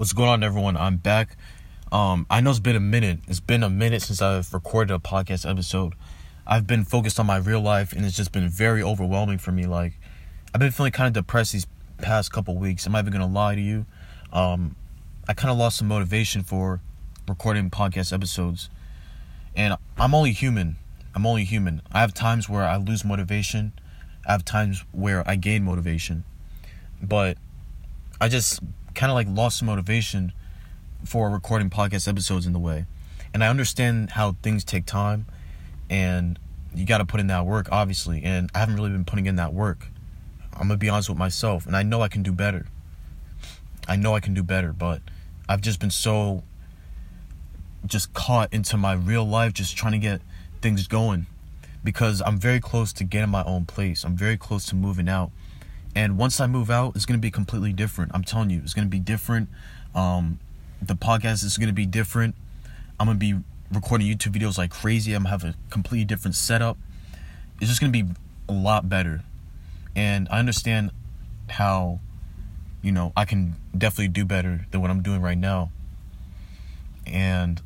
What's going on, everyone? I'm back. Um, I know it's been a minute. It's been a minute since I've recorded a podcast episode. I've been focused on my real life, and it's just been very overwhelming for me. Like, I've been feeling kind of depressed these past couple weeks. I'm not even gonna lie to you. Um, I kind of lost some motivation for recording podcast episodes, and I'm only human. I'm only human. I have times where I lose motivation. I have times where I gain motivation, but I just kind of like lost motivation for recording podcast episodes in the way. And I understand how things take time and you got to put in that work, obviously. And I haven't really been putting in that work. I'm going to be honest with myself. And I know I can do better. I know I can do better, but I've just been so just caught into my real life, just trying to get things going because I'm very close to getting my own place. I'm very close to moving out. And once I move out, it's going to be completely different. I'm telling you, it's going to be different. Um, the podcast is going to be different. I'm going to be recording YouTube videos like crazy. I'm going to have a completely different setup. It's just going to be a lot better. And I understand how, you know, I can definitely do better than what I'm doing right now. And,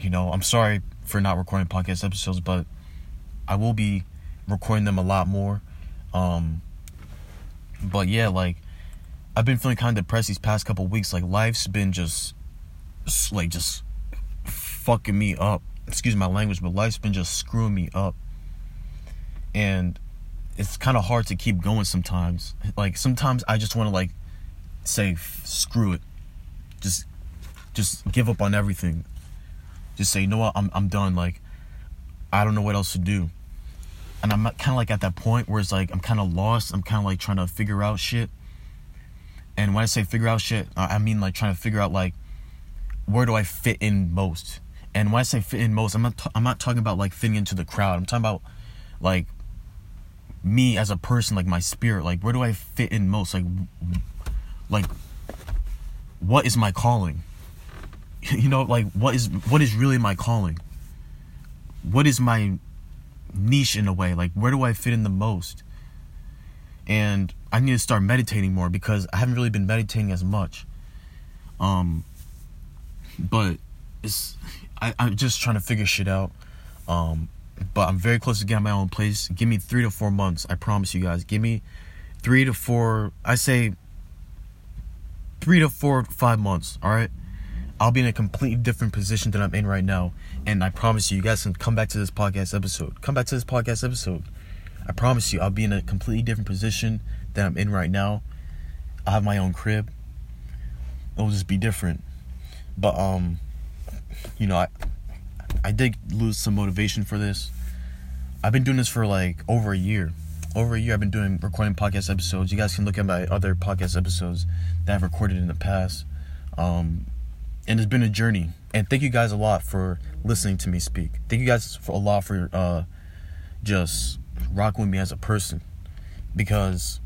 you know, I'm sorry for not recording podcast episodes, but I will be recording them a lot more. Um, but yeah, like I've been feeling kind of depressed these past couple weeks. Like life's been just like just fucking me up. Excuse my language, but life's been just screwing me up. And it's kind of hard to keep going sometimes. Like sometimes I just want to like say screw it. Just just give up on everything. Just say, "You know what? I'm I'm done." Like I don't know what else to do and I'm kind of like at that point where it's like I'm kind of lost. I'm kind of like trying to figure out shit. And when I say figure out shit, I mean like trying to figure out like where do I fit in most. And when I say fit in most, I'm not t- I'm not talking about like fitting into the crowd. I'm talking about like me as a person, like my spirit. Like where do I fit in most? Like like what is my calling? you know, like what is what is really my calling? What is my niche in a way. Like, where do I fit in the most? And I need to start meditating more because I haven't really been meditating as much. Um, but it's I, I'm just trying to figure shit out. Um, but I'm very close to getting my own place. Give me three to four months. I promise you guys. Give me three to four. I say three to four, five months. All right. I'll be in a completely different position than I'm in right now. And I promise you, you guys can come back to this podcast episode. Come back to this podcast episode. I promise you, I'll be in a completely different position than I'm in right now. I'll have my own crib. It'll just be different. But um, you know, I I did lose some motivation for this. I've been doing this for like over a year. Over a year, I've been doing recording podcast episodes. You guys can look at my other podcast episodes that I've recorded in the past. Um, and it's been a journey. And thank you guys a lot for listening to me speak. Thank you guys for a lot for uh, just rocking with me as a person, because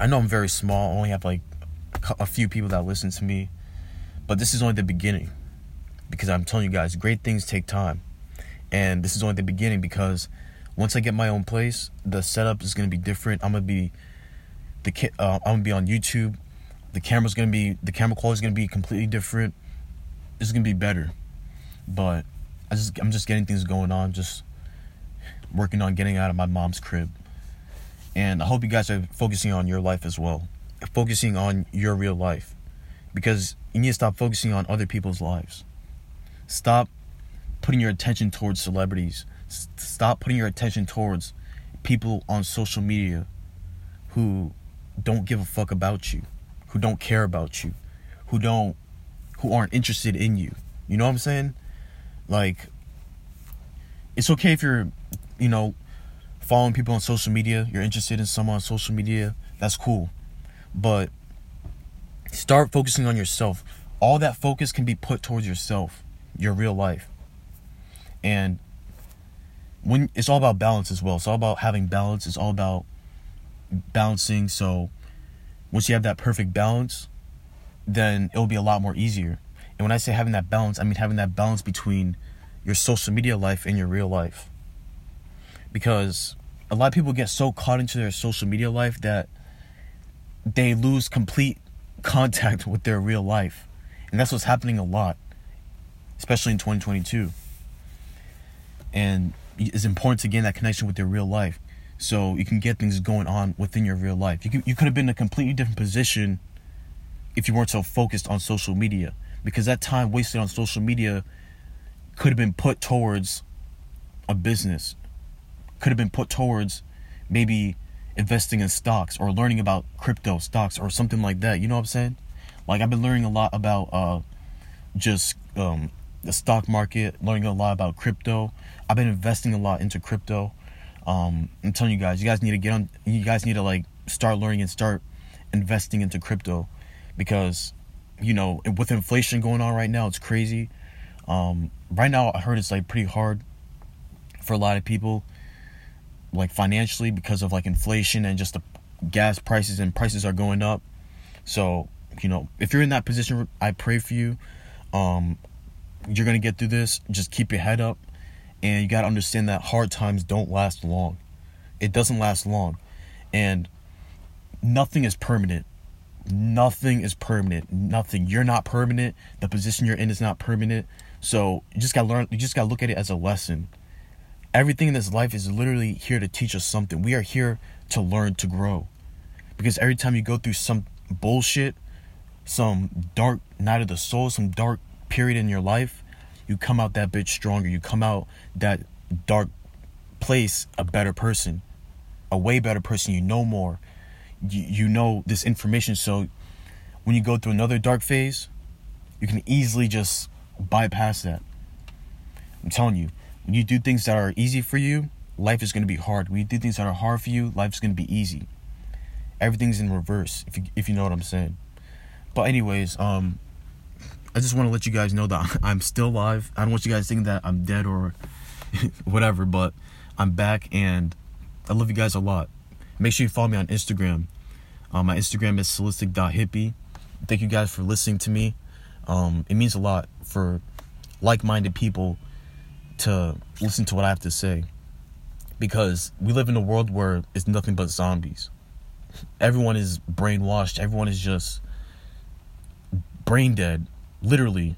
I know I'm very small. I only have like a few people that listen to me, but this is only the beginning. Because I'm telling you guys, great things take time, and this is only the beginning. Because once I get my own place, the setup is gonna be different. I'm gonna be the uh, I'm gonna be on YouTube the camera's gonna be the camera quality is gonna be completely different. It's gonna be better, but I just I'm just getting things going on, just working on getting out of my mom's crib. And I hope you guys are focusing on your life as well, focusing on your real life, because you need to stop focusing on other people's lives. Stop putting your attention towards celebrities. Stop putting your attention towards people on social media who don't give a fuck about you who don't care about you, who don't who aren't interested in you. You know what I'm saying? Like it's okay if you're, you know, following people on social media, you're interested in someone on social media, that's cool. But start focusing on yourself. All that focus can be put towards yourself, your real life. And when it's all about balance as well. It's all about having balance. It's all about balancing so once you have that perfect balance, then it'll be a lot more easier. And when I say having that balance, I mean having that balance between your social media life and your real life. Because a lot of people get so caught into their social media life that they lose complete contact with their real life. And that's what's happening a lot, especially in 2022. And it's important to gain that connection with your real life so you can get things going on within your real life. You could, you could have been in a completely different position if you weren't so focused on social media because that time wasted on social media could have been put towards a business could have been put towards maybe investing in stocks or learning about crypto stocks or something like that. You know what i'm saying? Like i've been learning a lot about uh just um the stock market learning a lot about crypto. I've been investing a lot into crypto um i'm telling you guys you guys need to get on you guys need to like start learning and start investing into crypto because you know with inflation going on right now it's crazy. Um right now i heard it's like pretty hard for a lot of people like financially because of like inflation and just the gas prices and prices are going up. So you know if you're in that position i pray for you. Um you're gonna get through this. Just keep your head up and you gotta understand that hard times don't last long. It doesn't last long. And nothing is permanent. Nothing is permanent. Nothing. You're not permanent. The position you're in is not permanent. So you just gotta learn you just gotta look at it as a lesson. Everything in this life is literally here to teach us something. We are here to learn to grow. Because every time you go through some bullshit some dark night of the soul some dark period in your life you come out that bitch stronger. You come out that dark place a better person a way better person. You know more. You, you know this information. So when you go through another dark phase you can easily just bypass that. I'm telling you when you do things that are easy for you life is going to be hard. When you do things that are hard for you life's going to be easy. Everything's in reverse if you if you know what i'm saying. But anyways um i just want to let you guys know that i'm still alive i don't want you guys thinking that i'm dead or whatever but i'm back and i love you guys a lot make sure you follow me on instagram um, my Instagram is solistic.hippie. Thank you guys for listening to me. Um, it means a lot for like minded people to listen to what I have to say. Because we live in a world where it's nothing but zombies. Everyone is brainwashed, everyone is just brain dead, literally.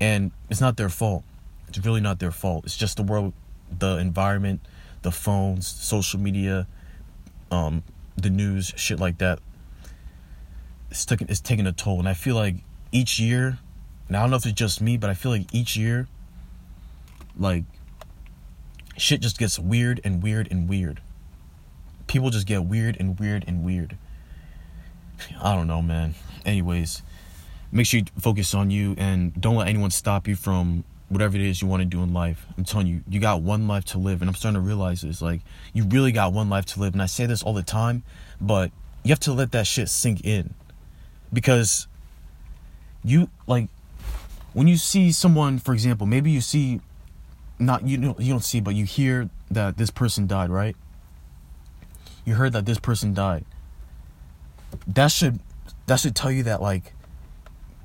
And it's not their fault. It's really not their fault. It's just the world, the environment, the phones, social media, um, the news, shit like that. It's taking it's taking a toll, and I feel like each year, and I don't know if it's just me, but I feel like each year, like shit just gets weird and weird and weird. People just get weird and weird and weird. I don't know, man. Anyways, make sure you focus on you and don't let anyone stop you from whatever it is you want to do in life. I'm telling you, you got one life to live. And I'm starting to realize this. Like, you really got one life to live. And I say this all the time, but you have to let that shit sink in. Because you, like, when you see someone, for example, maybe you see, not, you don't, you don't see, but you hear that this person died, right? You heard that this person died. That should, that should tell you that, like,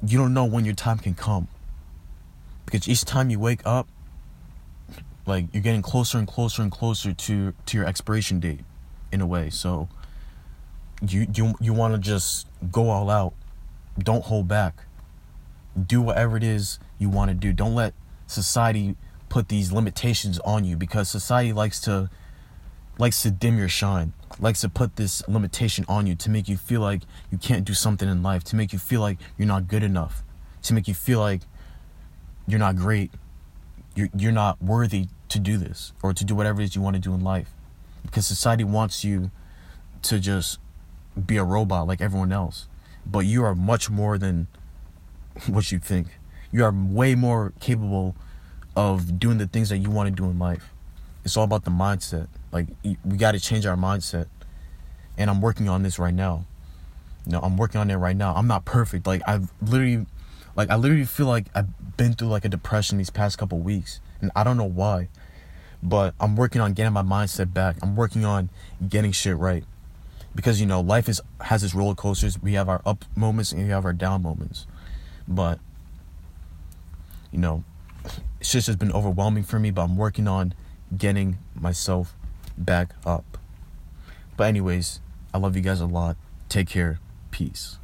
you don't know when your time can come. Because each time you wake up like you're getting closer and closer and closer to to your expiration date in a way. So you you you want to just go all out. Don't hold back. Do whatever it is you want to do. Don't let society put these limitations on you because society likes to likes to dim your shine likes to put this limitation on you to make you feel like you can't do something in life to make you feel like you're not good enough to make you feel like you're not great. You're, you're not worthy to do this or to do whatever it is you want to do in life. Because society wants you to just be a robot like everyone else. But you are much more than what you think. You are way more capable of doing the things that you want to do in life. It's all about the mindset. Like, we got to change our mindset. And I'm working on this right now. You know, I'm working on it right now. I'm not perfect. Like, I've literally like I literally feel like I've been through like a depression these past couple weeks, and I don't know why. But I'm working on getting my mindset back. I'm working on getting shit right. Because you know, life is has its roller coasters. We have our up moments and we have our down moments. But you know, just has been overwhelming for me, but I'm working on getting myself back up. But anyways, I love you guys a lot. Take care. Peace.